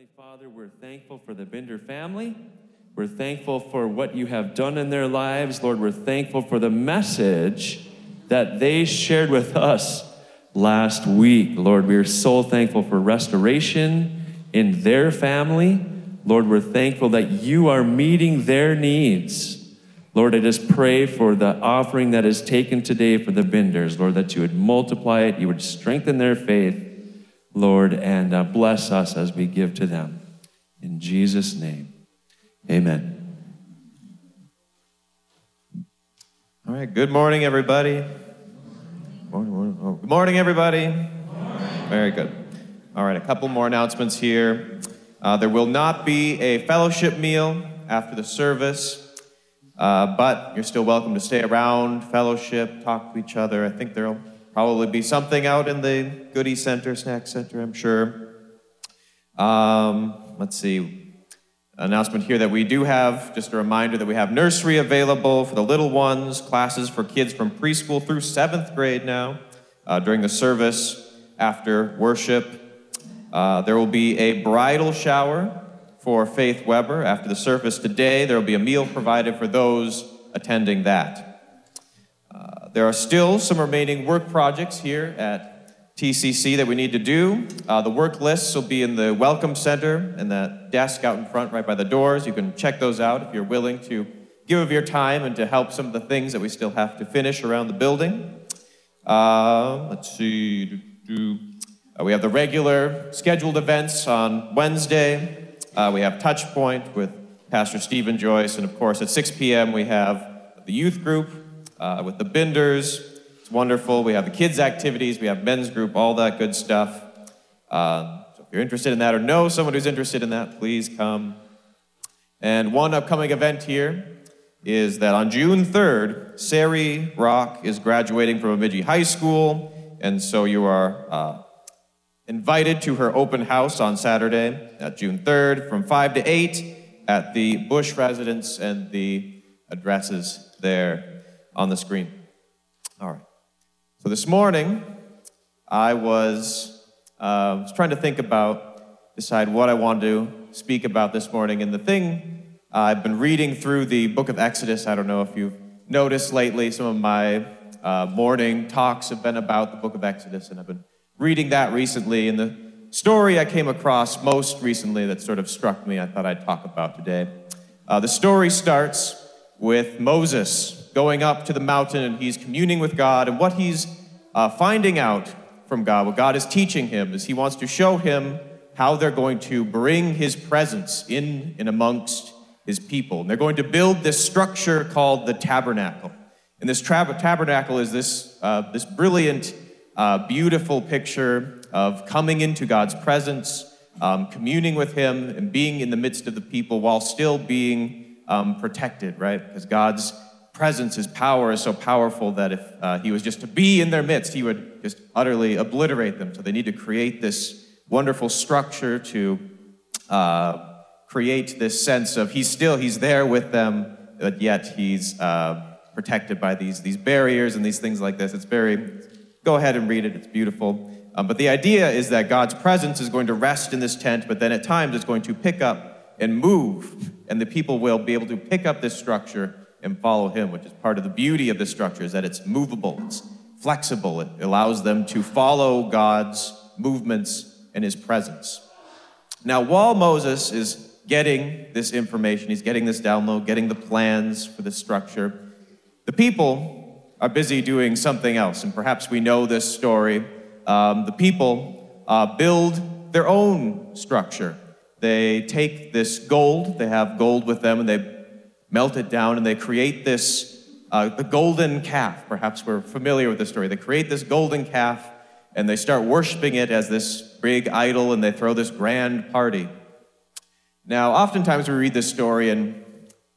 Heavenly Father, we're thankful for the Binder family. We're thankful for what you have done in their lives. Lord, we're thankful for the message that they shared with us last week. Lord, we are so thankful for restoration in their family. Lord, we're thankful that you are meeting their needs. Lord, I just pray for the offering that is taken today for the Binders, Lord, that you would multiply it, you would strengthen their faith, Lord, and uh, bless us as we give to them. In Jesus' name, amen. All right, good morning, everybody. Morning, morning. Oh, good morning, everybody. Very good. All right, a couple more announcements here. Uh, there will not be a fellowship meal after the service, uh, but you're still welcome to stay around, fellowship, talk to each other. I think there'll probably be something out in the goodie center, snack center, I'm sure. Um, let's see. Announcement here that we do have, just a reminder that we have nursery available for the little ones, classes for kids from preschool through seventh grade now uh, during the service after worship. Uh, there will be a bridal shower for Faith Weber after the service today. There will be a meal provided for those attending that. There are still some remaining work projects here at TCC that we need to do. Uh, the work lists will be in the Welcome Center and that desk out in front right by the doors. You can check those out if you're willing to give of your time and to help some of the things that we still have to finish around the building. Uh, let's see. Uh, we have the regular scheduled events on Wednesday. Uh, we have Touchpoint with Pastor Stephen Joyce. And of course, at 6 p.m., we have the youth group uh, with the benders. It's wonderful. We have the kids' activities, we have men's group, all that good stuff. Uh, so if you're interested in that or know someone who's interested in that, please come. And one upcoming event here is that on June 3rd, Sari Rock is graduating from Bemidji High School. And so you are uh, invited to her open house on Saturday, at June 3rd, from 5 to 8 at the Bush residence, and the addresses there on the screen. All right. So this morning, I was, uh, was trying to think about, decide what I want to speak about this morning. And the thing uh, I've been reading through the book of Exodus. I don't know if you've noticed lately, some of my uh, morning talks have been about the book of Exodus, and I've been reading that recently. And the story I came across most recently that sort of struck me, I thought I'd talk about today. Uh, the story starts with Moses going up to the mountain and he's communing with God. And what he's uh, finding out from God, what God is teaching him, is he wants to show him how they're going to bring his presence in and amongst his people. And they're going to build this structure called the tabernacle. And this tabernacle is this, uh, this brilliant, uh, beautiful picture of coming into God's presence, um, communing with him, and being in the midst of the people while still being um, protected, right? Because God's presence, his power is so powerful that if uh, he was just to be in their midst, he would just utterly obliterate them. So they need to create this wonderful structure to uh, create this sense of he's still, he's there with them, but yet he's uh, protected by these, these barriers and these things like this. It's very, go ahead and read it, it's beautiful. Um, but the idea is that God's presence is going to rest in this tent, but then at times it's going to pick up and move, and the people will be able to pick up this structure and follow him, which is part of the beauty of this structure, is that it's movable, it's flexible, it allows them to follow God's movements and his presence. Now, while Moses is getting this information, he's getting this download, getting the plans for this structure, the people are busy doing something else, and perhaps we know this story. Um, the people uh, build their own structure. They take this gold, they have gold with them, and they melt it down, and they create this, uh, the golden calf. Perhaps we're familiar with this story. They create this golden calf, and they start worshiping it as this big idol, and they throw this grand party. Now, oftentimes we read this story, and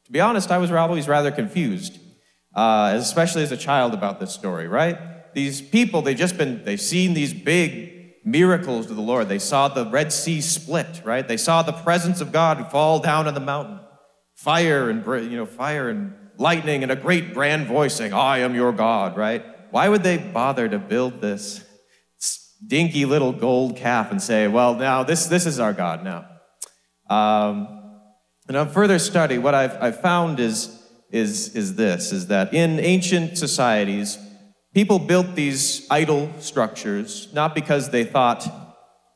to be honest, I was always rather confused, uh, especially as a child about this story, right? These people, they've just been, they've seen these big miracles of the Lord. They saw the Red Sea split, right? They saw the presence of God fall down on the mountain fire and you know fire and lightning and a great grand voice saying, "I am your God." Right? Why would they bother to build this dinky little gold calf and say, "Well, now this this is our God now"? Um, and on further study, what I've, I've found is, is, is this, is that in ancient societies, people built these idol structures not because they thought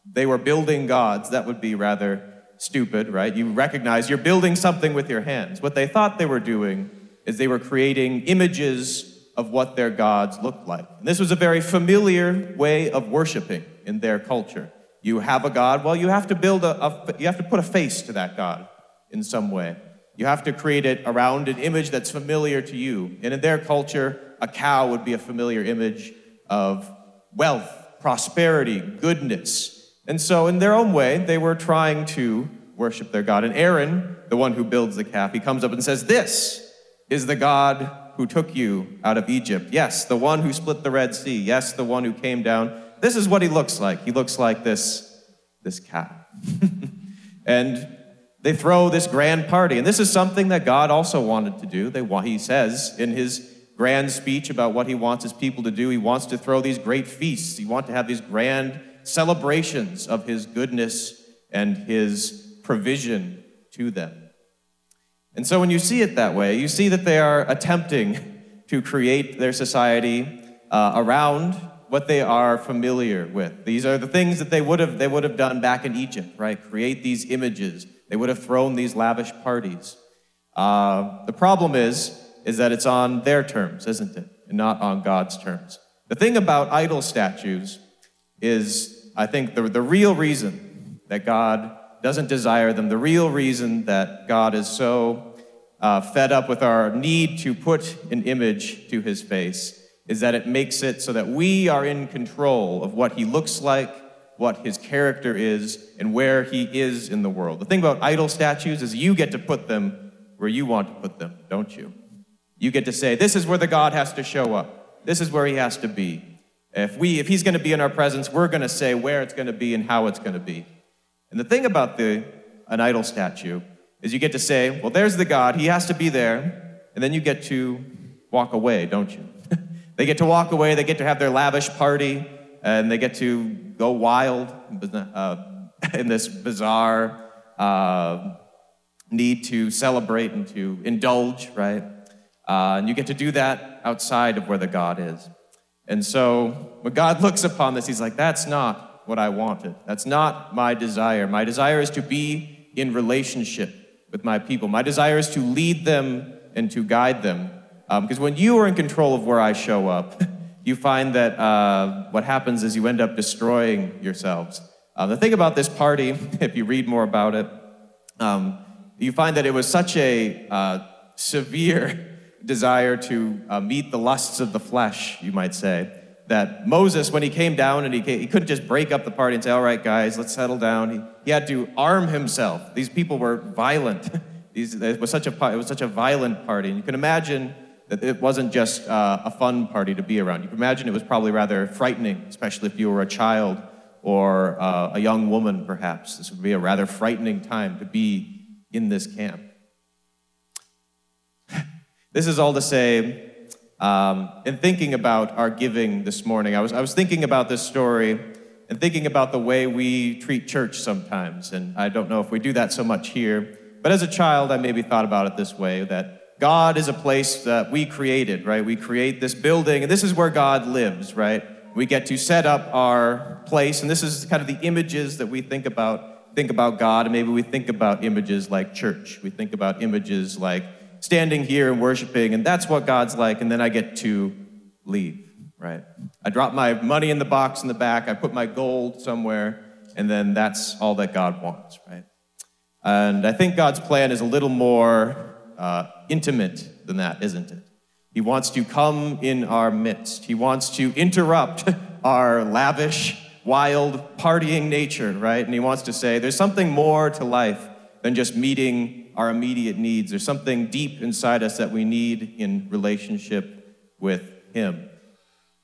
they were building gods. That would be rather stupid, right? You recognize you're building something with your hands. What they thought they were doing is they were creating images of what their gods looked like. And this was a very familiar way of worshiping in their culture. You have a god, well, you have to build a, a you have to put a face to that god in some way. You have to create it around an image that's familiar to you. And in their culture, a cow would be a familiar image of wealth, prosperity, goodness. And so, in their own way, they were trying to worship their God. And Aaron, the one who builds the calf, he comes up and says, This is the God who took you out of Egypt. Yes, the one who split the Red Sea. Yes, the one who came down. This is what he looks like. He looks like this, this calf. and they throw this grand party. And this is something that God also wanted to do. They, he says in his grand speech about what he wants his people to do, he wants to throw these great feasts. He wants to have these grand celebrations of his goodness and his provision to them. And so when you see it that way, you see that they are attempting to create their society uh, around what they are familiar with. These are the things that they would have they would have done back in Egypt, right? Create these images. They would have thrown these lavish parties. Uh, the problem is is that it's on their terms, isn't it, and not on God's terms. The thing about idol statues is, I think, the, the real reason that God doesn't desire them, the real reason that God is so uh, fed up with our need to put an image to his face is that it makes it so that we are in control of what he looks like, what his character is, and where he is in the world. The thing about idol statues is you get to put them where you want to put them, don't you? You get to say, this is where the God has to show up. This is where he has to be. If, we, if he's going to be in our presence, we're going to say where it's going to be and how it's going to be. And the thing about the, an idol statue is you get to say, well, there's the God, he has to be there, and then you get to walk away, don't you? they get to walk away, they get to have their lavish party, and they get to go wild uh, in this bizarre uh, need to celebrate and to indulge, right? Uh, and you get to do that outside of where the God is. And so when God looks upon this, he's like, that's not what I wanted. That's not my desire. My desire is to be in relationship with my people. My desire is to lead them and to guide them. Because um, when you are in control of where I show up, you find that uh, what happens is you end up destroying yourselves. Uh, the thing about this party, if you read more about it, um, you find that it was such a uh, severe desire to uh, meet the lusts of the flesh, you might say, that Moses, when he came down and he, came, he couldn't just break up the party and say, all right, guys, let's settle down. He, he had to arm himself. These people were violent. These, it, was such a, it was such a violent party. And you can imagine that it wasn't just uh, a fun party to be around. You can imagine it was probably rather frightening, especially if you were a child or uh, a young woman, perhaps. This would be a rather frightening time to be in this camp. This is all to say, um, in thinking about our giving this morning, I was, I was thinking about this story and thinking about the way we treat church sometimes. And I don't know if we do that so much here, but as a child, I maybe thought about it this way that God is a place that we created, right? We create this building, and this is where God lives, right? We get to set up our place, and this is kind of the images that we think about think about God, and maybe we think about images like church. We think about images like standing here and worshiping, and that's what God's like, and then I get to leave, right? I drop my money in the box in the back, I put my gold somewhere, and then that's all that God wants, right? And I think God's plan is a little more uh, intimate than that, isn't it? He wants to come in our midst. He wants to interrupt our lavish, wild, partying nature, right? And he wants to say, there's something more to life than just meeting our immediate needs. There's something deep inside us that we need in relationship with Him.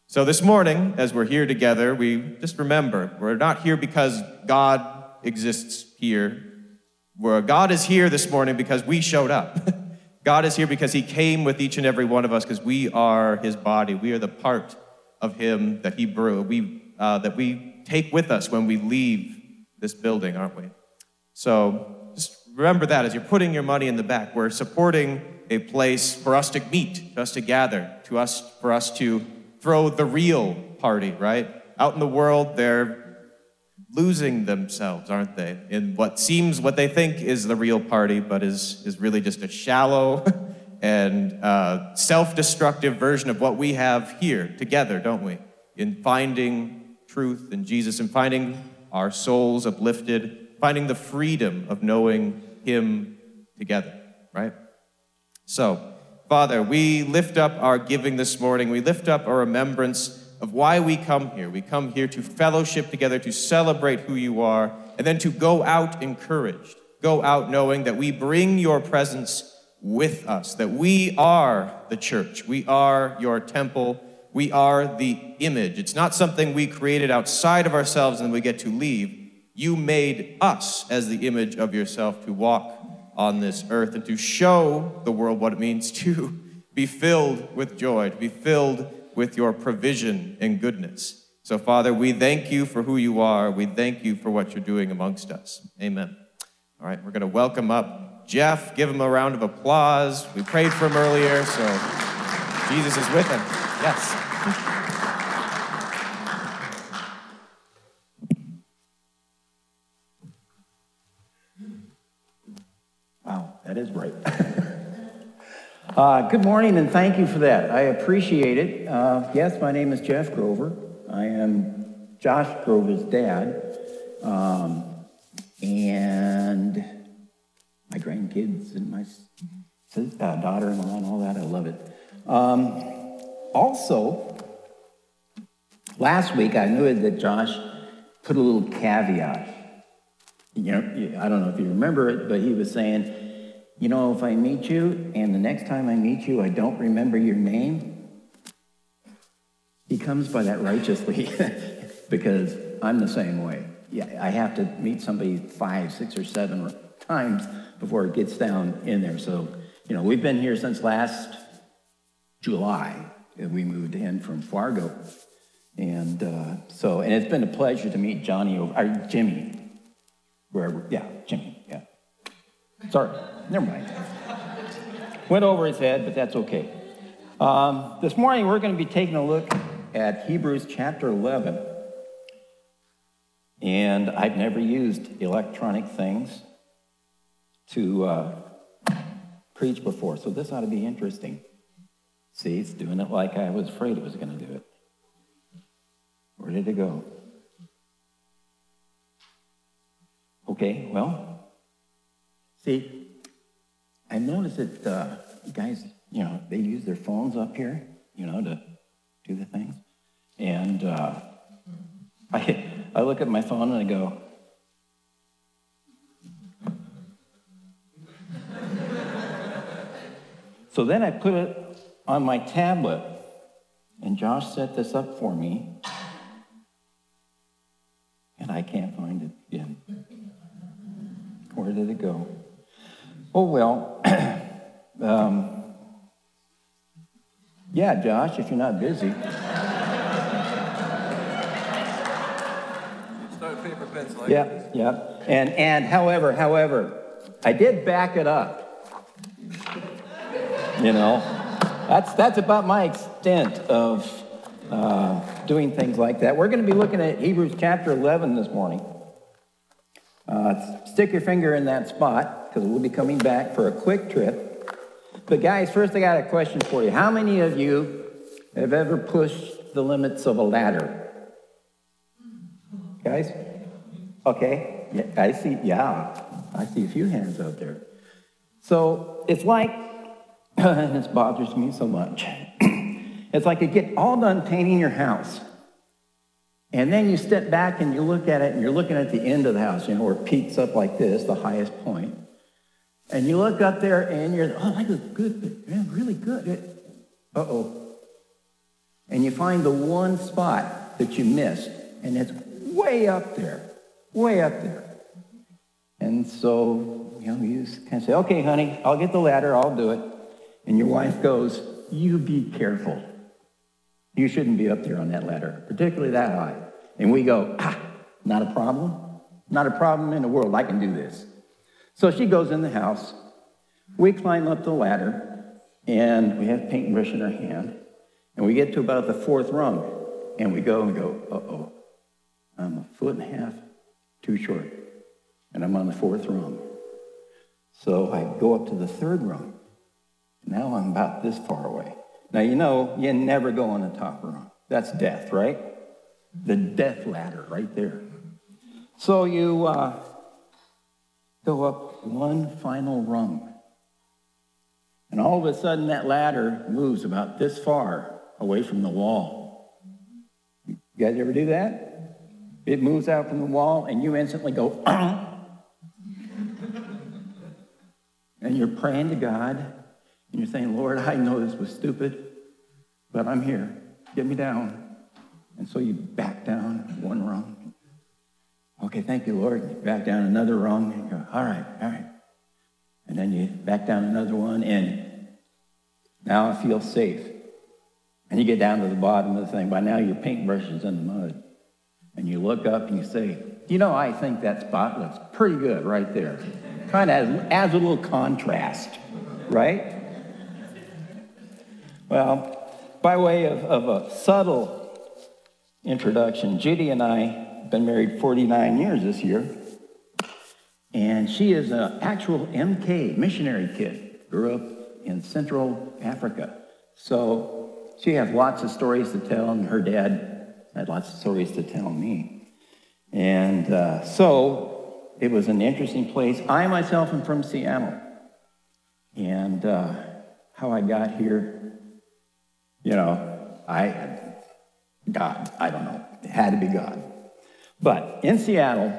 So this morning, as we're here together, we just remember we're not here because God exists here. Where God is here this morning because we showed up. God is here because He came with each and every one of us because we are His body. We are the part of Him that He brew, we, uh, that we take with us when we leave this building, aren't we? So remember that as you're putting your money in the back. We're supporting a place for us to meet, for us to gather, to us for us to throw the real party, right? Out in the world, they're losing themselves, aren't they? In what seems, what they think is the real party, but is, is really just a shallow and uh, self destructive version of what we have here together, don't we? In finding truth in Jesus and finding our souls uplifted, finding the freedom of knowing Him together, right? So, Father, we lift up our giving this morning. We lift up our remembrance of why we come here. We come here to fellowship together, to celebrate who you are, and then to go out encouraged. Go out knowing that we bring your presence with us, that we are the church, we are your temple, we are the image. It's not something we created outside of ourselves and we get to leave. You made us as the image of yourself to walk on this earth and to show the world what it means to be filled with joy, to be filled with your provision and goodness. So, Father, we thank you for who you are. We thank you for what you're doing amongst us. Amen. All right, we're going to welcome up Jeff. Give him a round of applause. We prayed for him earlier, so Jesus is with him. Yes. That is bright. Uh, good morning and thank you for that. I appreciate it. Uh, yes, my name is Jeff Grover. I am Josh Grover's dad. Um, and my grandkids and my uh, daughter in law and all that. I love it. Um, also, last week I knew that Josh put a little caveat. You know, I don't know if you remember it, but he was saying, you know, if I meet you and the next time I meet you, I don't remember your name, he comes by that righteously because I'm the same way. Yeah, I have to meet somebody five, six, or seven times before it gets down in there. So, you know, we've been here since last July. We moved in from Fargo. And uh, so, and it's been a pleasure to meet Johnny, or Jimmy, wherever, yeah, Jimmy, yeah. Sorry. Never mind. Went over his head, but that's okay. Um, this morning, we're going to be taking a look at Hebrews chapter 11. And I've never used electronic things to uh, preach before, so this ought to be interesting. See, it's doing it like I was afraid it was going to do it. Where did it go? Okay, well, see, I noticed that uh, guys, you know, they use their phones up here, you know, to do the things. And uh, I, I look at my phone and I go, so then I put it on my tablet, and Josh set this up for me, and I can't find it again. Where did it go? Oh, well, um, yeah, Josh, if you're not busy. Start paper pencil. yeah, yeah. And, and however, however, I did back it up. You know, that's, that's about my extent of uh, doing things like that. We're going to be looking at Hebrews chapter 11 this morning. Uh, stick your finger in that spot because we'll be coming back for a quick trip. But, guys, first I got a question for you. How many of you have ever pushed the limits of a ladder? Guys? Okay. Yeah, I see. Yeah, I see a few hands out there. So it's like, this bothers me so much. it's like you get all done painting your house. And then you step back and you look at it and you're looking at the end of the house, you know, where it peaks up like this, the highest point. And you look up there and you're, oh, that looks good, man, really good. Uh-oh. And you find the one spot that you missed, and it's way up there, way up there. And so, you know, you kind of say, okay, honey, I'll get the ladder, I'll do it. And your wife goes, you be careful. You shouldn't be up there on that ladder, particularly that high. And we go, ah, not a problem. Not a problem in the world. I can do this. So she goes in the house. We climb up the ladder, and we have paintbrush in our hand. And we get to about the fourth rung, and we go and go, uh oh, I'm a foot and a half too short, and I'm on the fourth rung. So I go up to the third rung. Now I'm about this far away. Now, you know, you never go on the top rung. That's death, right? The death ladder right there. So you uh, go up one final rung. And all of a sudden, that ladder moves about this far away from the wall. You guys ever do that? It moves out from the wall, and you instantly go, uh, and you're praying to God, and you're saying, Lord, I know this was stupid, but I'm here. Get me down. And so you back down one rung. Okay, thank you, Lord. You back down another rung, and you go, all right, all right. And then you back down another one, and now I feel safe. And you get down to the bottom of the thing. By now, your paintbrush is in the mud. And you look up and you say, you know, I think that spot looks pretty good right there. Kind of adds a little contrast, right? Well, by way of, of a subtle introduction, Judy and I been married 49 years this year. And she is an actual MK missionary kid, grew up in Central Africa. So she has lots of stories to tell, and her dad had lots of stories to tell me. And uh, so it was an interesting place. I myself am from Seattle. And uh, how I got here, you know, I God. I don't know. It had to be God. But in Seattle,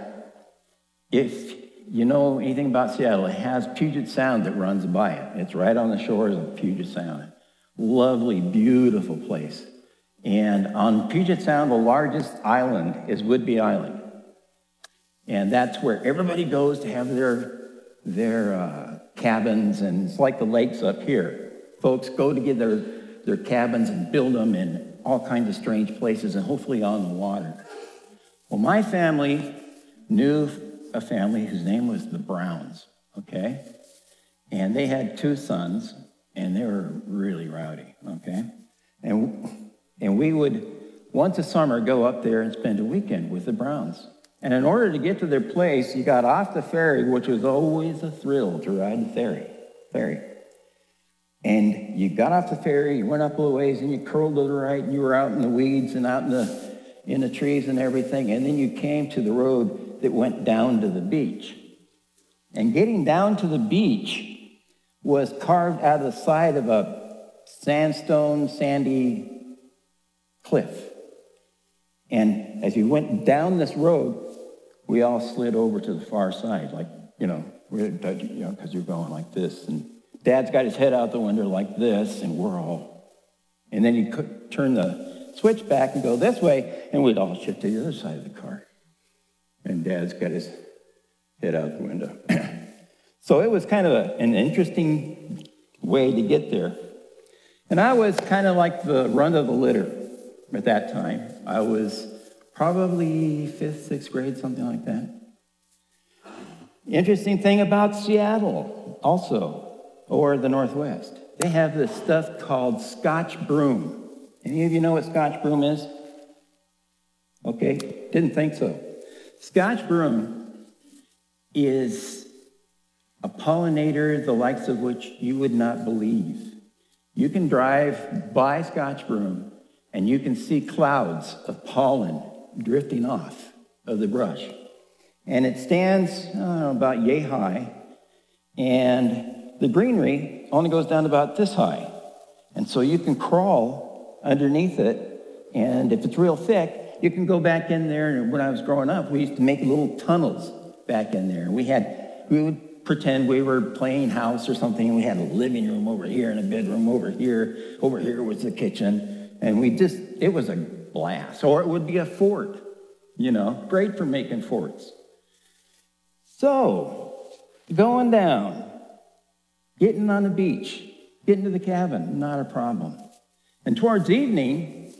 if you know anything about Seattle, it has Puget Sound that runs by it. It's right on the shores of Puget Sound. Lovely, beautiful place. And on Puget Sound, the largest island is Whidbey Island. And that's where everybody goes to have their, their uh, cabins, and it's like the lakes up here. Folks go to get their, their cabins and build them in all kinds of strange places and hopefully on the water. Well, my family knew a family whose name was the Browns, okay? And they had two sons, and they were really rowdy, okay? And, and we would, once a summer, go up there and spend a weekend with the Browns. And in order to get to their place, you got off the ferry, which was always a thrill to ride the ferry. Ferry. And you got off the ferry, you went up a little ways, and you curled to the right, and you were out in the weeds and out in the in the trees and everything. And then you came to the road that went down to the beach. And getting down to the beach was carved out of the side of a sandstone, sandy cliff. And as you went down this road, we all slid over to the far side, like, you know, you know, because you're going like this. And dad's got his head out the window like this, and we're all. And then you turn the switch back and go this way, and we'd all shift to the other side of the car. And Dad's got his head out the window. so it was kind of a, an interesting way to get there. And I was kind of like the run of the litter at that time. I was probably fifth, sixth grade, something like that. Interesting thing about Seattle, also, or the Northwest, they have this stuff called Scotch broom. Any of you know what Scotch broom is? Okay, didn't think so. Scotch broom is a pollinator the likes of which you would not believe. You can drive by Scotch broom and you can see clouds of pollen drifting off of the brush. And it stands about yay high, and the greenery only goes down about this high. And so you can crawl underneath it. And if it's real thick, you can go back in there. And when I was growing up, we used to make little tunnels back in there. We had, we would pretend we were playing house or something. We had a living room over here and a bedroom over here. Over here was the kitchen. And we just, it was a blast. Or it would be a fort, you know, great for making forts. So, going down, getting on the beach, getting to the cabin, not a problem. And towards evening,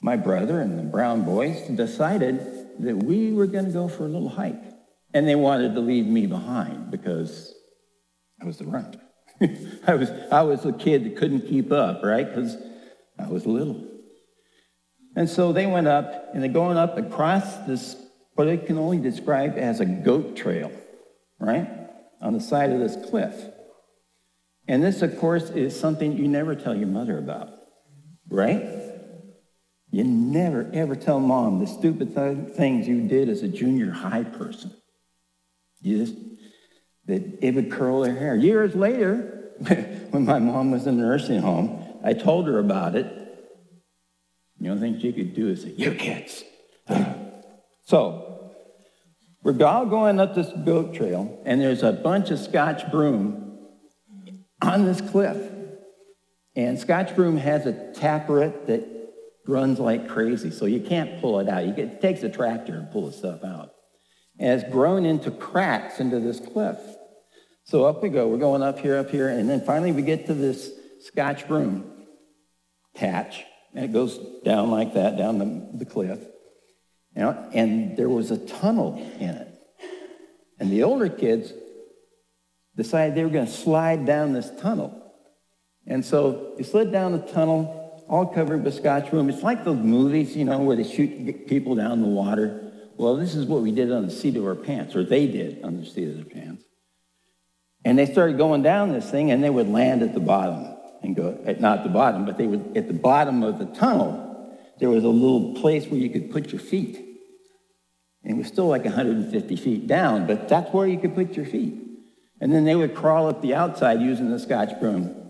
my brother and the Brown boys decided that we were going to go for a little hike And they wanted to leave me behind because I was the runt. I was I was a kid that couldn't keep up, right? Because I was little. And so they went up, and they're going up across this, what I can only describe as a goat trail, right? On the side of this cliff. And this, of course, is something you never tell your mother about, right? You never, ever tell mom the stupid th- things you did as a junior high person. You just, that it would curl her hair. Years later, when my mom was in the nursing home, I told her about it. The only thing she could do is say, You kids. so, we're all going up this goat trail, and there's a bunch of Scotch broom on this cliff. And Scotch broom has a taproot that runs like crazy, so you can't pull it out. You get, it takes a tractor to pull the stuff out. And it's grown into cracks into this cliff. So up we go. We're going up here, up here, and then finally we get to this Scotch broom patch, and it goes down like that, down the, the cliff. You know, and there was a tunnel in it. And the older kids decided they were going to slide down this tunnel. And so they slid down the tunnel, all covered with scotch broom. It's like those movies, you know, where they shoot people down the water. Well, this is what we did on the seat of our pants, or they did on the seat of their pants. And they started going down this thing, and they would land at the bottom and go, at, not the bottom, but they would, at the bottom of the tunnel, there was a little place where you could put your feet. And it was still like 150 feet down, but that's where you could put your feet. And then they would crawl up the outside using the scotch broom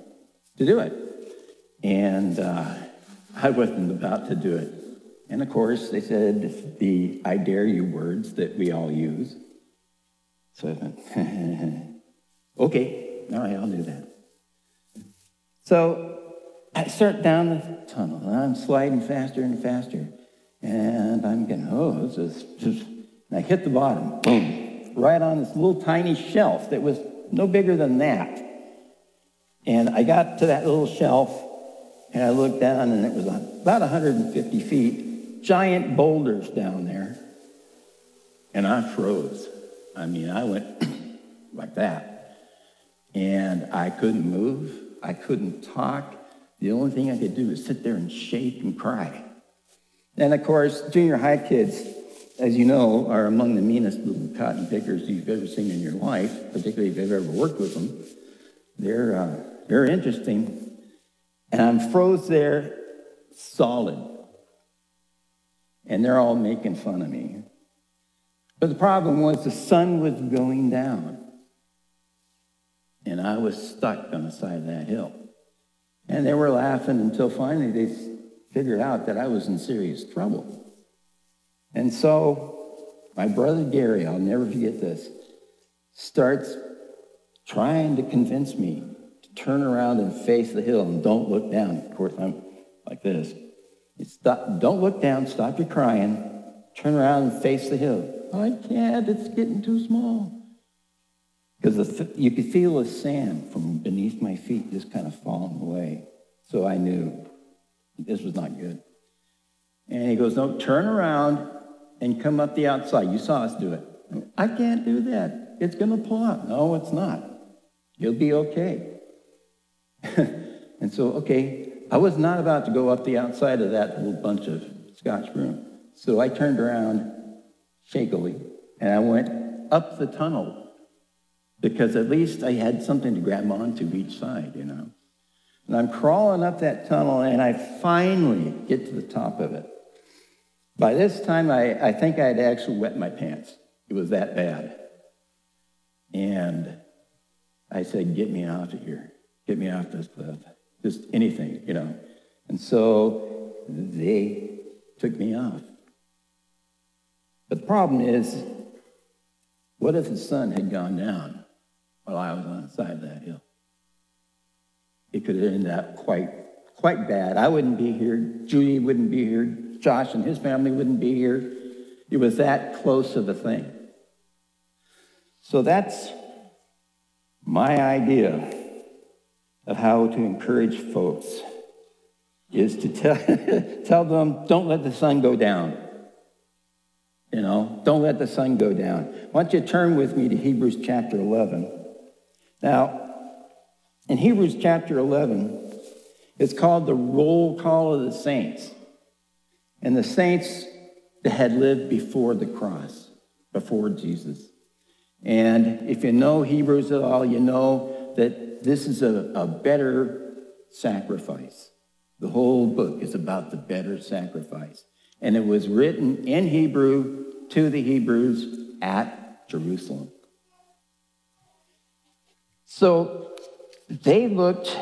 to do it. And uh, I wasn't about to do it. And of course, they said the I dare you words that we all use. So I went, okay, all right, I'll do that. So I start down the tunnel, and I'm sliding faster and faster. And I'm getting, oh, this is just, and I hit the bottom, boom, right on this little tiny shelf that was no bigger than that. And I got to that little shelf, and I looked down, and it was about 150 feet, giant boulders down there. And I froze. I mean, I went like that. And I couldn't move. I couldn't talk. The only thing I could do was sit there and shake and cry. And of course, junior high kids, as you know, are among the meanest little cotton pickers you've ever seen in your life, particularly if you've ever worked with them. They're, uh, they're interesting. And I'm froze there solid. And they're all making fun of me. But the problem was the sun was going down. And I was stuck on the side of that hill. And they were laughing until finally they figured out that I was in serious trouble. And so my brother Gary, I'll never forget this, starts trying to convince me turn around and face the hill and don't look down. Of course, I'm like this. Stop, don't look down, stop your crying, turn around and face the hill. I can't, it's getting too small. Because you could feel the sand from beneath my feet just kind of falling away. So I knew this was not good. And he goes, No, turn around and come up the outside. You saw us do it. I can't do that. It's going to pull up. No, it's not. You'll be okay. and so, okay, I was not about to go up the outside of that little bunch of scotch broom. So I turned around shakily and I went up the tunnel because at least I had something to grab onto each side, you know. And I'm crawling up that tunnel, and I finally get to the top of it. By this time, I, I think I had actually wet my pants. It was that bad. And I said, Get me out of here. Get me off this uh, cliff. Just anything, you know. And so they took me off. But the problem is, what if the sun had gone down while I was on the side of that hill? it could have ended up quite, quite bad. I wouldn't be here. Judy wouldn't be here. Josh and his family wouldn't be here. It was that close of a thing. So that's my idea of how to encourage folks is to tell, tell them, don't let the sun go down. You know, don't let the sun go down. Why don't you turn with me to Hebrews chapter 11? Now, in Hebrews chapter 11, it's called the roll call of the saints. And the saints that had lived before the cross, before Jesus. And if you know Hebrews at all, you know that this is a, a better sacrifice. The whole book is about the better sacrifice. And it was written in Hebrew to the Hebrews at Jerusalem. So they looked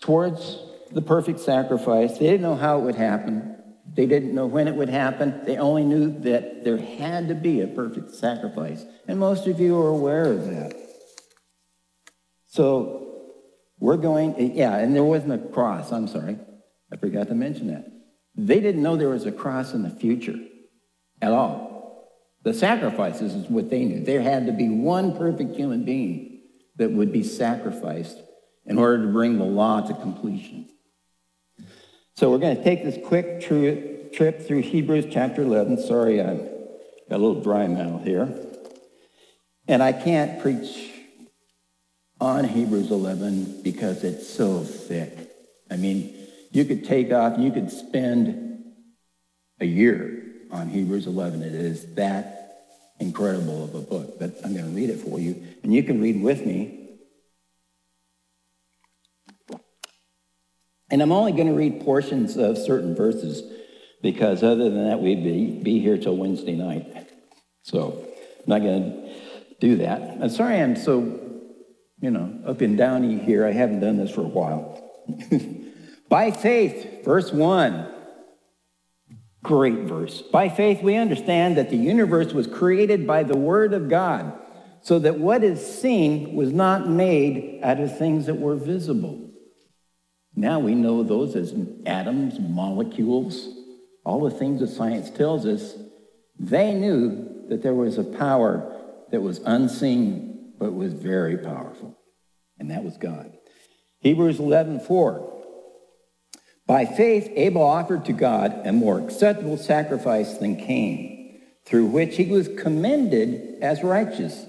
towards the perfect sacrifice. They didn't know how it would happen. They didn't know when it would happen. They only knew that there had to be a perfect sacrifice. And most of you are aware of that. So we're going, yeah, and there wasn't a cross. I'm sorry. I forgot to mention that. They didn't know there was a cross in the future at all. The sacrifices is what they knew. There had to be one perfect human being that would be sacrificed in order to bring the law to completion. So we're going to take this quick trip through Hebrews chapter 11. Sorry, I got a little dry mouth here. And I can't preach on Hebrews 11 because it's so thick. I mean, you could take off, you could spend a year on Hebrews 11. It is that incredible of a book. But I'm going to read it for you, and you can read with me. And I'm only going to read portions of certain verses because other than that, we'd be, be here till Wednesday night. So I'm not going to do that. I'm sorry I'm so, you know, up and downy here. I haven't done this for a while. By faith, verse 1. Great verse. By faith, we understand that the universe was created by the Word of God, so that what is seen was not made out of things that were visible. Now we know those as atoms, molecules, all the things that science tells us. They knew that there was a power that was unseen, but was very powerful, and that was God. Hebrews 11 4. By faith, Abel offered to God a more acceptable sacrifice than Cain, through which he was commended as righteous.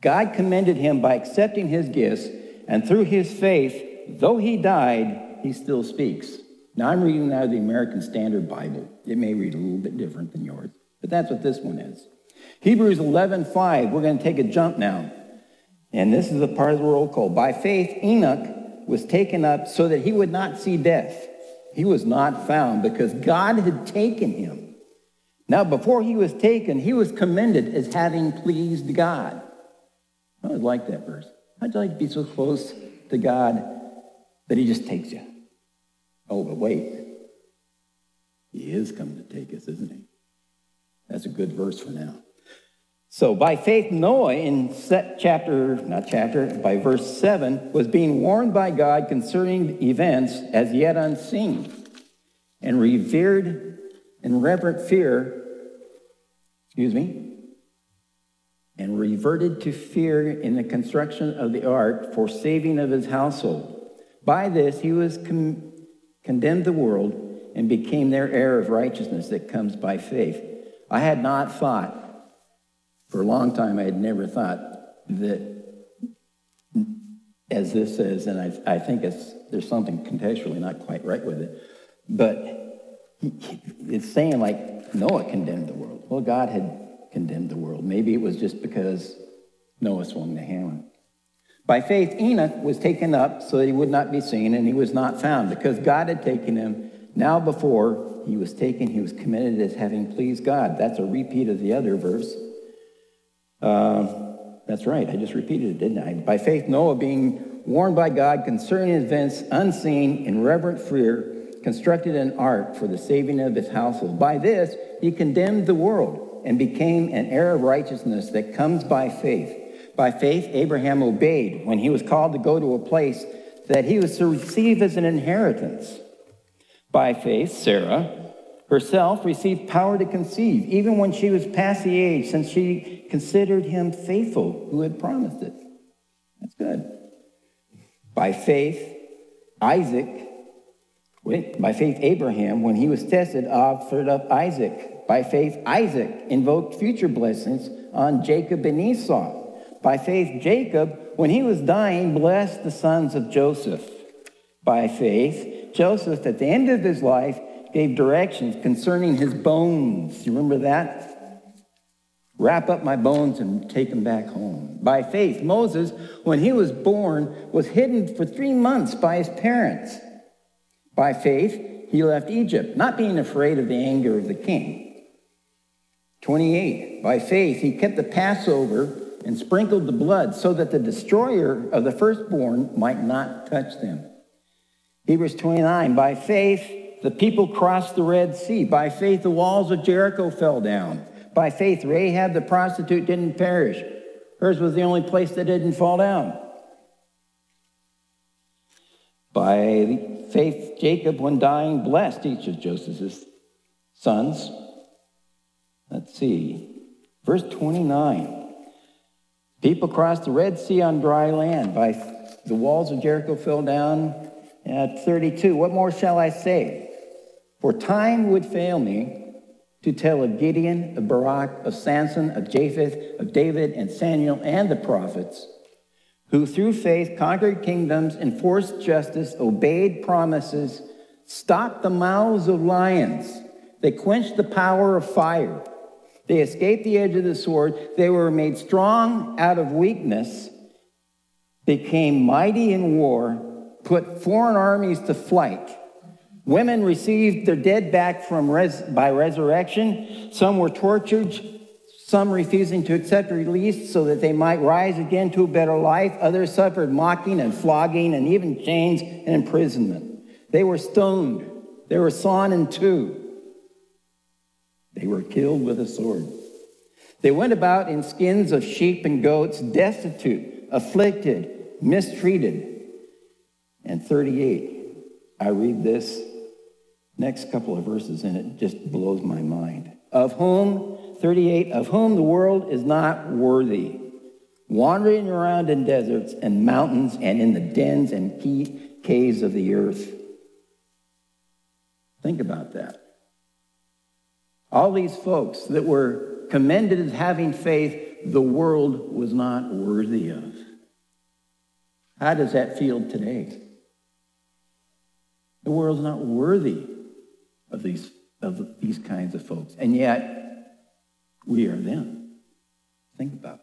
God commended him by accepting his gifts, and through his faith, though he died, he still speaks. Now, I'm reading out of the American Standard Bible. It may read a little bit different than yours, but that's what this one is. Hebrews 11:5. We're going to take a jump now. And this is the part of the roll call. By faith, Enoch was taken up so that he would not see death. He was not found because God had taken him. Now, before he was taken, he was commended as having pleased God. I would like that verse. How'd you like to be so close to God that he just takes you? Oh, but wait. He is coming to take us, isn't he? That's a good verse for now. So by faith, Noah in chapter, not chapter, by verse 7, was being warned by God concerning events as yet unseen and revered in reverent fear, excuse me, and reverted to fear in the construction of the ark for saving of his household. By this he was con- condemned the world and became their heir of righteousness that comes by faith. I had not thought for a long time, I had never thought that, as this says, and I, I think it's, there's something contextually not quite right with it, but it's saying like Noah condemned the world. Well, God had condemned the world. Maybe it was just because Noah swung the hammer. By faith, Enoch was taken up so that he would not be seen, and he was not found because God had taken him. Now, before he was taken, he was committed as having pleased God. That's a repeat of the other verse. Uh, that's right, I just repeated it, didn't I? By faith, Noah, being warned by God concerning events unseen in reverent fear, constructed an ark for the saving of his household. By this, he condemned the world and became an heir of righteousness that comes by faith. By faith, Abraham obeyed when he was called to go to a place that he was to receive as an inheritance. By faith, Sarah herself received power to conceive, even when she was past the age, since she considered him faithful who had promised it. That's good. By faith, Isaac, By faith, Abraham, when he was tested, offered up Isaac. By faith, Isaac invoked future blessings on Jacob and Esau. By faith, Jacob, when he was dying, blessed the sons of Joseph. By faith, Joseph, at the end of his life, gave directions concerning his bones. You remember that? Wrap up my bones and take them back home. By faith, Moses, when he was born, was hidden for three months by his parents. By faith, he left Egypt, not being afraid of the anger of the king. 28. By faith, he kept the Passover and sprinkled the blood so that the destroyer of the firstborn might not touch them. Hebrews 29. By faith, the people crossed the Red Sea. By faith, the walls of Jericho fell down. By faith, Rahab the prostitute didn't perish. Hers was the only place that didn't fall down. By faith, Jacob, when dying, blessed each of Joseph's sons. Let's see. Verse 29. People crossed the Red Sea on dry land. By the walls of Jericho fell down at 32. What more shall I say? For time would fail me to tell of Gideon, of Barak, of Samson, of Japheth, of David, and Samuel, and the prophets, who through faith conquered kingdoms, enforced justice, obeyed promises, stopped the mouths of lions. They quenched the power of fire. They escaped the edge of the sword. They were made strong out of weakness, became mighty in war, put foreign armies to flight. Women received their dead back from res- by resurrection. Some were tortured, some refusing to accept release so that they might rise again to a better life. Others suffered mocking and flogging and even chains and imprisonment. They were stoned. They were sawn in two. They were killed with a sword. They went about in skins of sheep and goats, destitute, afflicted, mistreated. And 38, I read this next couple of verses and it just blows my mind. Of whom, 38, of whom the world is not worthy, wandering around in deserts and mountains and in the dens and caves of the earth. Think about that. All these folks that were commended as having faith, the world was not worthy of. How does that feel today? The world's not worthy of these, of these kinds of folks. And yet, we are them. Think about it.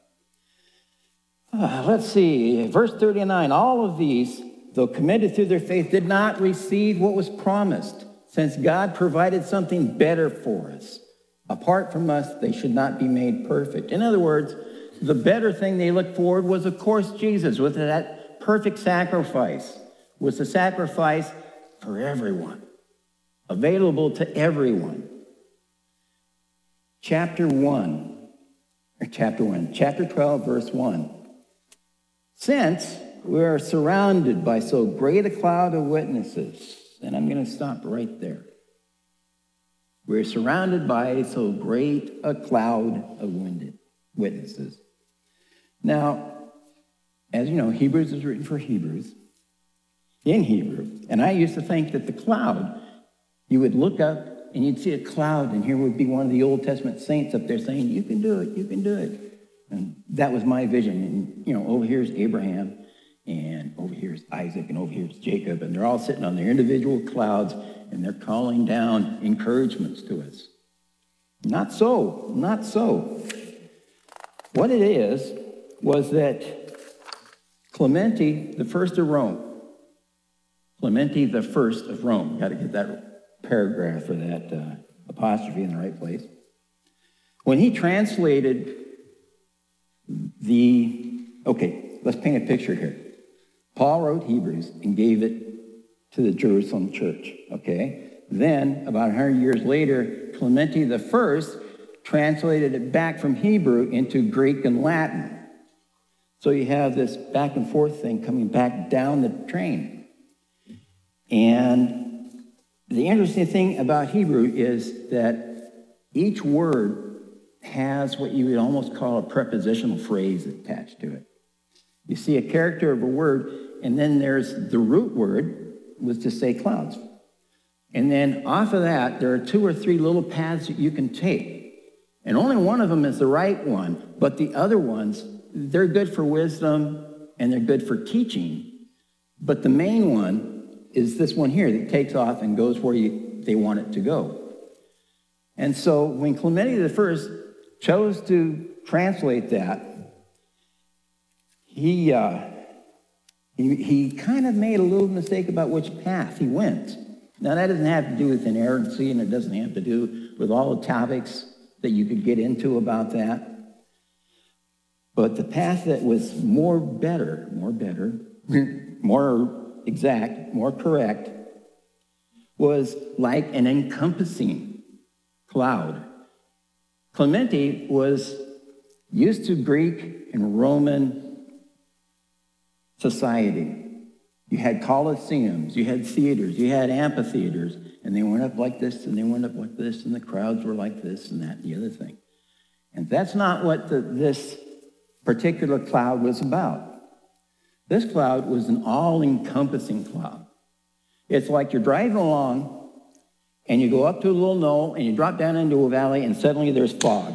Uh, let's see, verse 39 all of these, though committed through their faith, did not receive what was promised since God provided something better for us. Apart from us, they should not be made perfect. In other words, the better thing they looked forward was, of course, Jesus, with that perfect sacrifice, was the sacrifice for everyone, available to everyone. Chapter 1, or chapter 1, chapter 12, verse 1. Since we are surrounded by so great a cloud of witnesses, and I'm going to stop right there. We're surrounded by so great a cloud of witnesses. Now, as you know, Hebrews is written for Hebrews in Hebrew. And I used to think that the cloud, you would look up and you'd see a cloud, and here would be one of the Old Testament saints up there saying, You can do it, you can do it. And that was my vision. And, you know, over here's Abraham, and over here's Isaac, and over here's Jacob, and they're all sitting on their individual clouds, and they're calling down encouragements to us. Not so, not so. What it is was that Clementi, the first of Rome, Clementi the first of Rome, got to get that paragraph or that uh, apostrophe in the right place. When he translated the, okay, let's paint a picture here. Paul wrote Hebrews and gave it to the Jerusalem church, okay? Then, about 100 years later, Clementi I translated it back from Hebrew into Greek and Latin. So you have this back and forth thing coming back down the train. And the interesting thing about Hebrew is that each word has what you would almost call a prepositional phrase attached to it. You see a character of a word, and then there's the root word, was to say clouds. And then off of that, there are two or three little paths that you can take. And only one of them is the right one, but the other ones, they're good for wisdom and they're good for teaching. But the main one is this one here that takes off and goes where you, they want it to go. And so when Clementi I chose to translate that, he, uh, he, he kind of made a little mistake about which path he went. Now, that doesn't have to do with inerrancy, and it doesn't have to do with all the topics that you could get into about that. But the path that was more better, more better, more exact, more correct, was like an encompassing cloud. Clementi was used to Greek and Roman society. You had coliseums, you had theaters, you had amphitheaters, and they went up like this and they went up like this, and the crowds were like this and that and the other thing. And that's not what the, this particular cloud was about. This cloud was an all encompassing cloud. It's like you're driving along and you go up to a little knoll and you drop down into a valley and suddenly there's fog.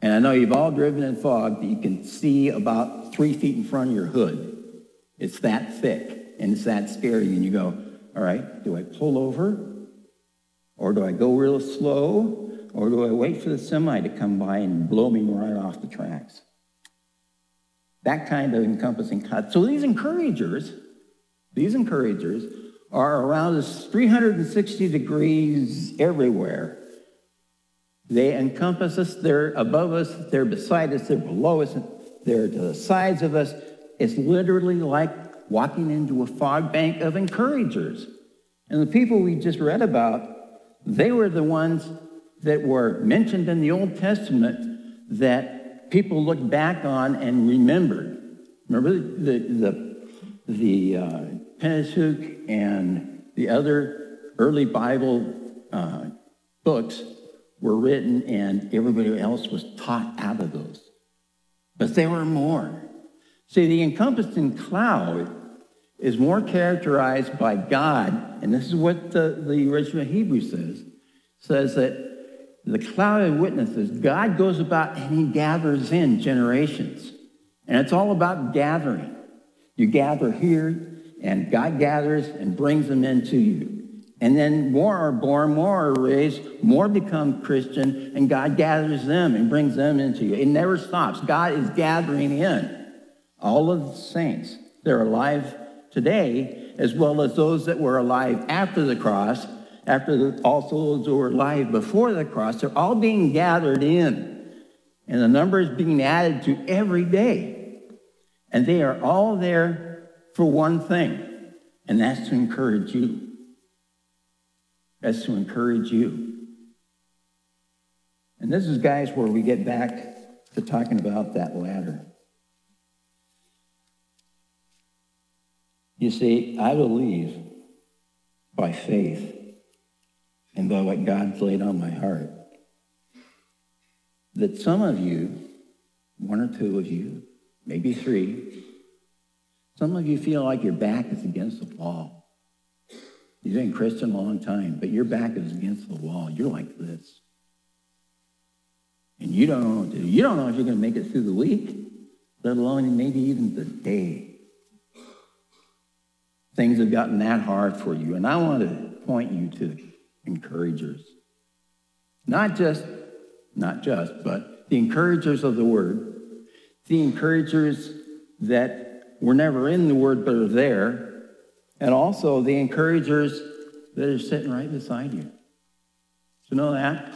And I know you've all driven in fog that you can see about three feet in front of your hood. It's that thick and it's that scary. And you go, all right, do I pull over? Or do I go real slow? Or do I wait for the semi to come by and blow me right off the tracks? That kind of encompassing cut. So these encouragers, these encouragers are around us 360 degrees everywhere. They encompass us, they're above us, they're beside us, they're below us, they're to the sides of us. It's literally like walking into a fog bank of encouragers. And the people we just read about, they were the ones that were mentioned in the Old Testament that people looked back on and remembered. Remember the, the, the uh, Pentateuch and the other early Bible uh, books were written, and everybody else was taught out of those. But there were more. See, the encompassing cloud is more characterized by God, and this is what the, the original Hebrew says, says that the cloud of witnesses, God goes about and he gathers in generations. And it's all about gathering. You gather here, and God gathers and brings them into you. And then more are born, more are raised, more become Christian, and God gathers them and brings them into you. It never stops. God is gathering in all of the saints that are alive today, as well as those that were alive after the cross, after also those who were alive before the cross. They're all being gathered in, and the number is being added to every day. And they are all there for one thing, and that's to encourage you. That's to encourage you. And this is, guys, where we get back to talking about that ladder. You see, I believe by faith and by what God's laid on my heart that some of you, one or two of you, maybe three, some of you feel like your back is against the wall. You've been Christian a long time, but your back is against the wall. You're like this. And you don't know what to do. You don't know if you're going to make it through the week, let alone maybe even the day things have gotten that hard for you. And I want to point you to encouragers. Not just, not just, but the encouragers of the word, the encouragers that were never in the word but are there, and also the encouragers that are sitting right beside you. you know that?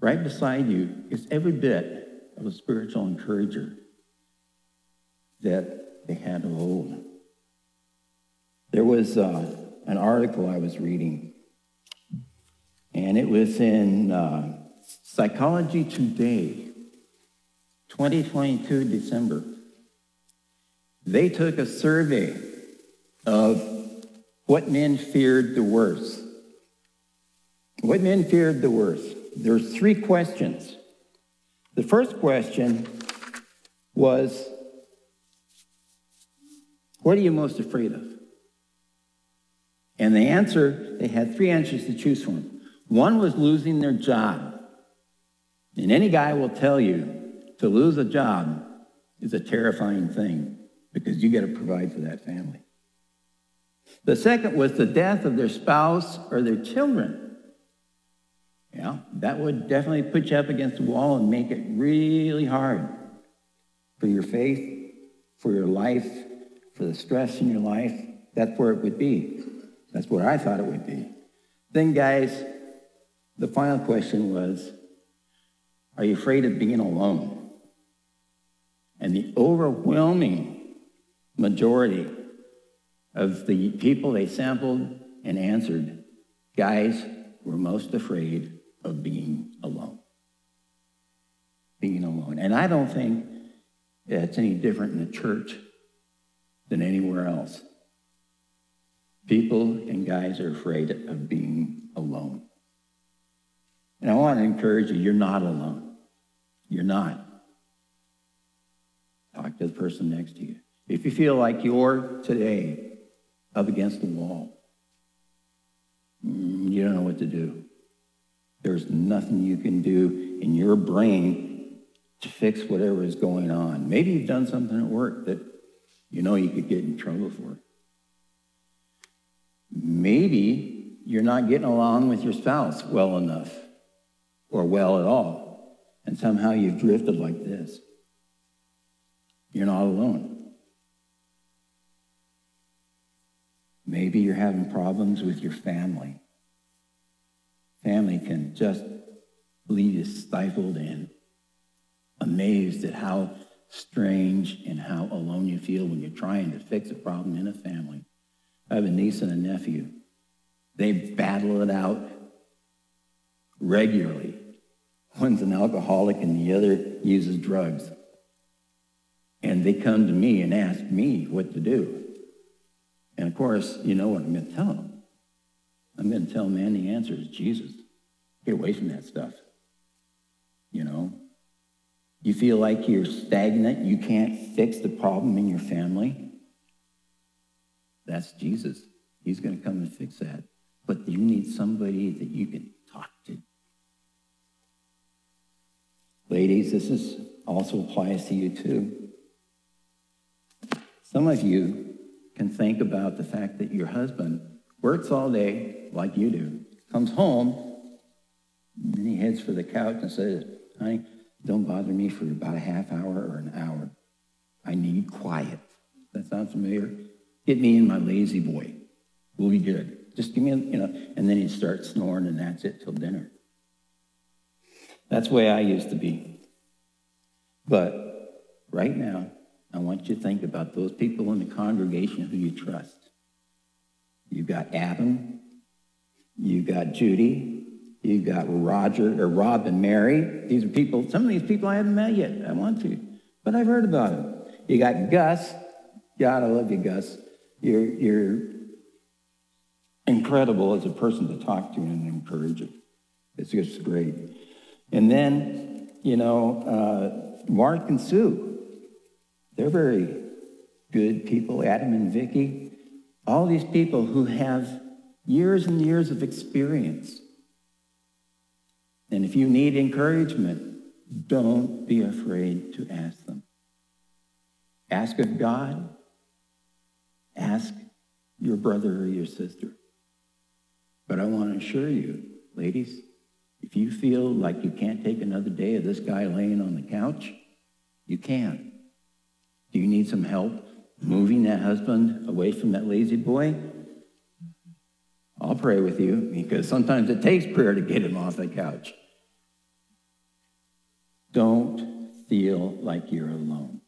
Right beside you is every bit of a spiritual encourager that they had of old. There was uh, an article I was reading, and it was in uh, Psychology Today, 2022, December. They took a survey of what men feared the worst. What men feared the worst. There's three questions. The first question was, what are you most afraid of? And the answer, they had three answers to choose from. One was losing their job. And any guy will tell you to lose a job is a terrifying thing because you got to provide for that family. The second was the death of their spouse or their children. Yeah, that would definitely put you up against the wall and make it really hard for your faith, for your life, for the stress in your life. That's where it would be. That's where I thought it would be. Then, guys, the final question was Are you afraid of being alone? And the overwhelming majority of the people they sampled and answered, guys were most afraid of being alone. Being alone. And I don't think it's any different in the church than anywhere else. People and guys are afraid of being alone. And I want to encourage you, you're not alone. You're not. Talk to the person next to you. If you feel like you're today up against the wall, mm, you don't know what to do. There's nothing you can do in your brain to fix whatever is going on. Maybe you've done something at work that you know you could get in trouble for. Maybe you're not getting along with your spouse well enough or well at all, and somehow you've drifted like this. You're not alone. Maybe you're having problems with your family. Family can just leave you stifled and amazed at how strange and how alone you feel when you're trying to fix a problem in a family. I have a niece and a nephew. They battle it out regularly. One's an alcoholic and the other uses drugs. And they come to me and ask me what to do. And of course, you know what I'm going to tell them. I'm going to tell them, man, the answer is Jesus. Get away from that stuff. You know? You feel like you're stagnant, you can't fix the problem in your family. That's Jesus. He's going to come and fix that. But you need somebody that you can talk to. Ladies, this is also applies to you too. Some of you can think about the fact that your husband works all day like you do, comes home, and he heads for the couch and says, honey, don't bother me for about a half hour or an hour. I need quiet. That sounds familiar? Get me in my lazy boy. We'll be good. Just give me, a, you know, and then he'd start snoring and that's it till dinner. That's the way I used to be. But right now, I want you to think about those people in the congregation who you trust. You've got Adam, you've got Judy, you've got Roger or Rob and Mary. These are people, some of these people I haven't met yet. I want to, but I've heard about them. You got Gus. God, I love you, Gus. You're, you're incredible as a person to talk to and encourage. It's just great. And then, you know, uh, Mark and Sue, they're very good people. Adam and Vicky, all these people who have years and years of experience. And if you need encouragement, don't be afraid to ask them. Ask of God, Ask your brother or your sister. But I want to assure you, ladies, if you feel like you can't take another day of this guy laying on the couch, you can. Do you need some help moving that husband away from that lazy boy? I'll pray with you because sometimes it takes prayer to get him off the couch. Don't feel like you're alone.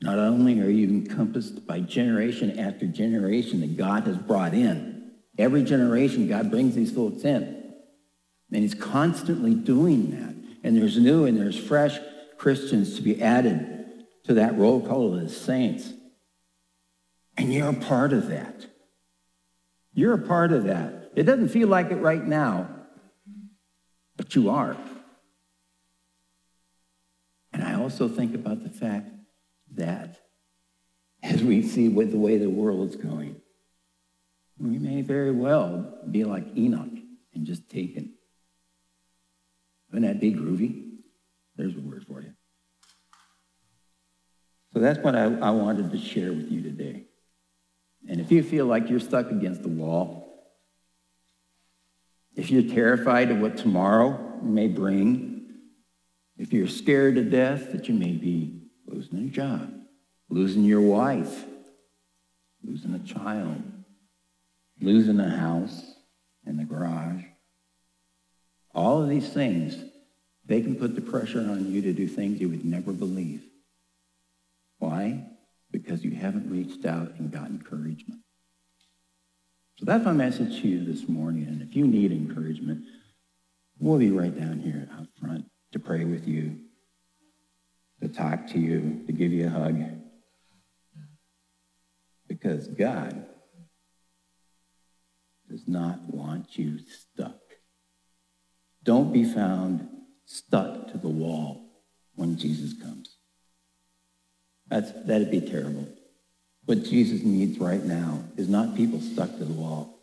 Not only are you encompassed by generation after generation that God has brought in, every generation God brings these folks in. And he's constantly doing that. And there's new and there's fresh Christians to be added to that roll call of the saints. And you're a part of that. You're a part of that. It doesn't feel like it right now, but you are. And I also think about the fact that as we see with the way the world is going, We may very well be like Enoch and just taken. Wouldn't that be groovy? There's a word for you. So that's what I, I wanted to share with you today. And if you feel like you're stuck against the wall, if you're terrified of what tomorrow may bring, if you're scared to death that you may be losing a job, losing your wife, losing a child, losing a house in the garage, all of these things, they can put the pressure on you to do things you would never believe. Why? Because you haven't reached out and got encouragement. So that's my message to you this morning. And if you need encouragement, we'll be right down here out front to pray with you, to talk to you, to give you a hug. Because God does not want you stuck. Don't be found stuck to the wall when Jesus comes. That's, that'd be terrible. What Jesus needs right now is not people stuck to the wall.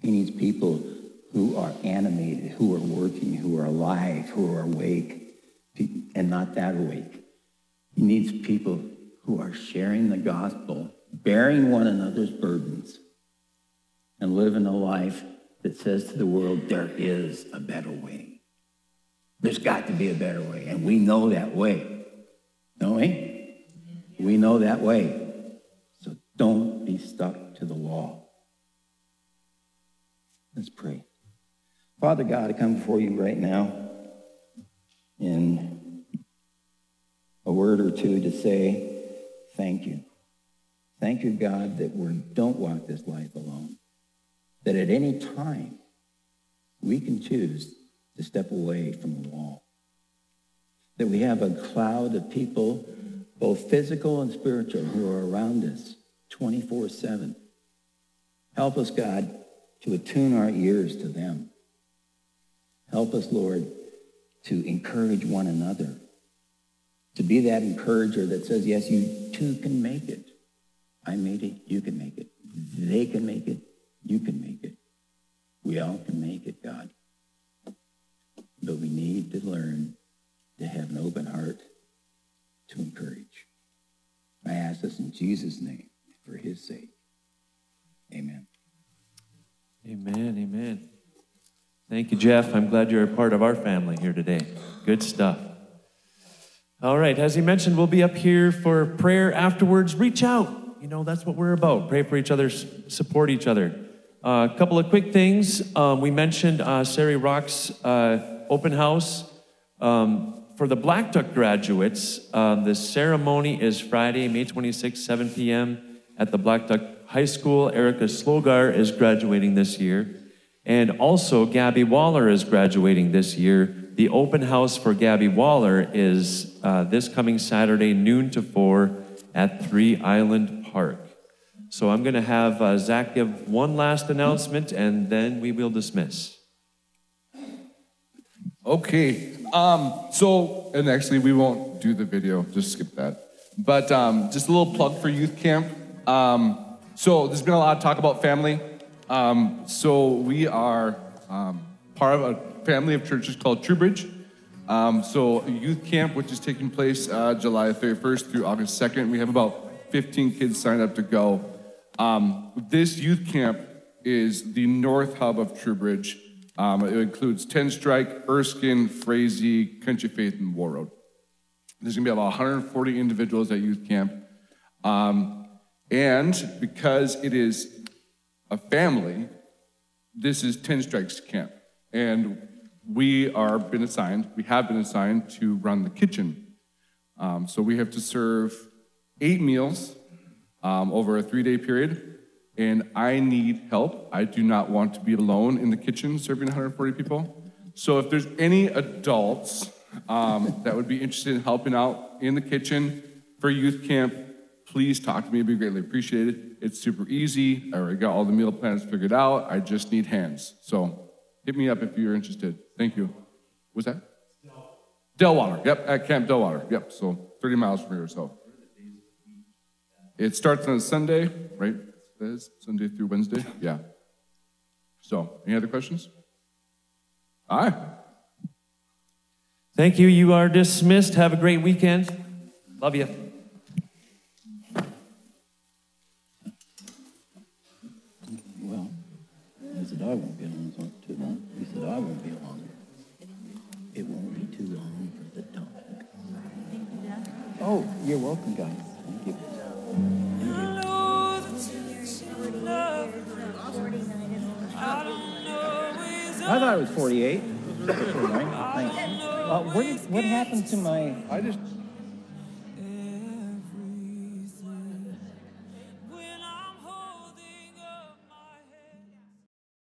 He needs people who are animated, who are working, who are alive, who are awake, and not that awake. He needs people who are sharing the gospel, bearing one another's burdens, and living a life that says to the world, there is a better way. There's got to be a better way, and we know that way. Don't we? We know that way. So don't be stuck to the wall. Let's pray. Father God, I come before you right now in a word or two to say thank you. Thank you, God, that we don't walk this life alone. That at any time we can choose to step away from the wall. That we have a cloud of people, both physical and spiritual, who are around us 24 7. Help us, God, to attune our ears to them. Help us, Lord, to encourage one another, to be that encourager that says, yes, you too can make it. I made it, you can make it. They can make it, you can make it. We all can make it, God. But we need to learn to have an open heart to encourage. I ask this in Jesus' name for his sake. Amen. Amen. Amen. Thank you, Jeff. I'm glad you're a part of our family here today. Good stuff. All right, as he mentioned, we'll be up here for prayer afterwards. Reach out. You know, that's what we're about. Pray for each other, support each other. Uh, a couple of quick things. Um, we mentioned uh, Sari Rock's uh, open house. Um, for the Blackduck graduates, uh, the ceremony is Friday, May 26, 7 p.m at the Blackduck High School. Erica Slogar is graduating this year. And also, Gabby Waller is graduating this year. The open house for Gabby Waller is uh, this coming Saturday, noon to 4 at Three Island Park. So I'm going to have uh, Zach give one last announcement and then we will dismiss. Okay. Um, so, and actually, we won't do the video, just skip that. But um, just a little plug for youth camp. Um, so there's been a lot of talk about family. Um, so we are um, part of a family of churches called TrueBridge. Um, so youth camp, which is taking place uh, July 31st through August 2nd. We have about 15 kids signed up to go. Um, this youth camp is the north hub of TrueBridge. Um, it includes Tenstrike, Erskine, Frazee, Country Faith, and Warroad. There's going to be about 140 individuals at youth camp. Um, and because it is a family, this is Tenstrike's Camp. And we are been assigned, we have been assigned to run the kitchen. Um, so we have to serve eight meals um, over a three day period. And I need help. I do not want to be alone in the kitchen serving 140 people. So if there's any adults um, that would be interested in helping out in the kitchen for youth camp, please talk to me. It'd be greatly appreciated. It's super easy. I already got all the meal plans figured out. I just need hands. So hit me up if you're interested. Thank you. What's that? Delwater. Yep, at Camp Delwater. Yep, so 30 miles from here. So it starts on a Sunday, right? Fez, Sunday through Wednesday? Yeah. So, any other questions? All right. Thank you. You are dismissed. Have a great weekend. Love you. Well, at least the dog won't be along so too long. At least the dog won't be along. It won't be too long for the dog. Oh, you're welcome, guys. Thank you. I thought it was 48. 49. Thanks. Uh, did, what happened to my? I just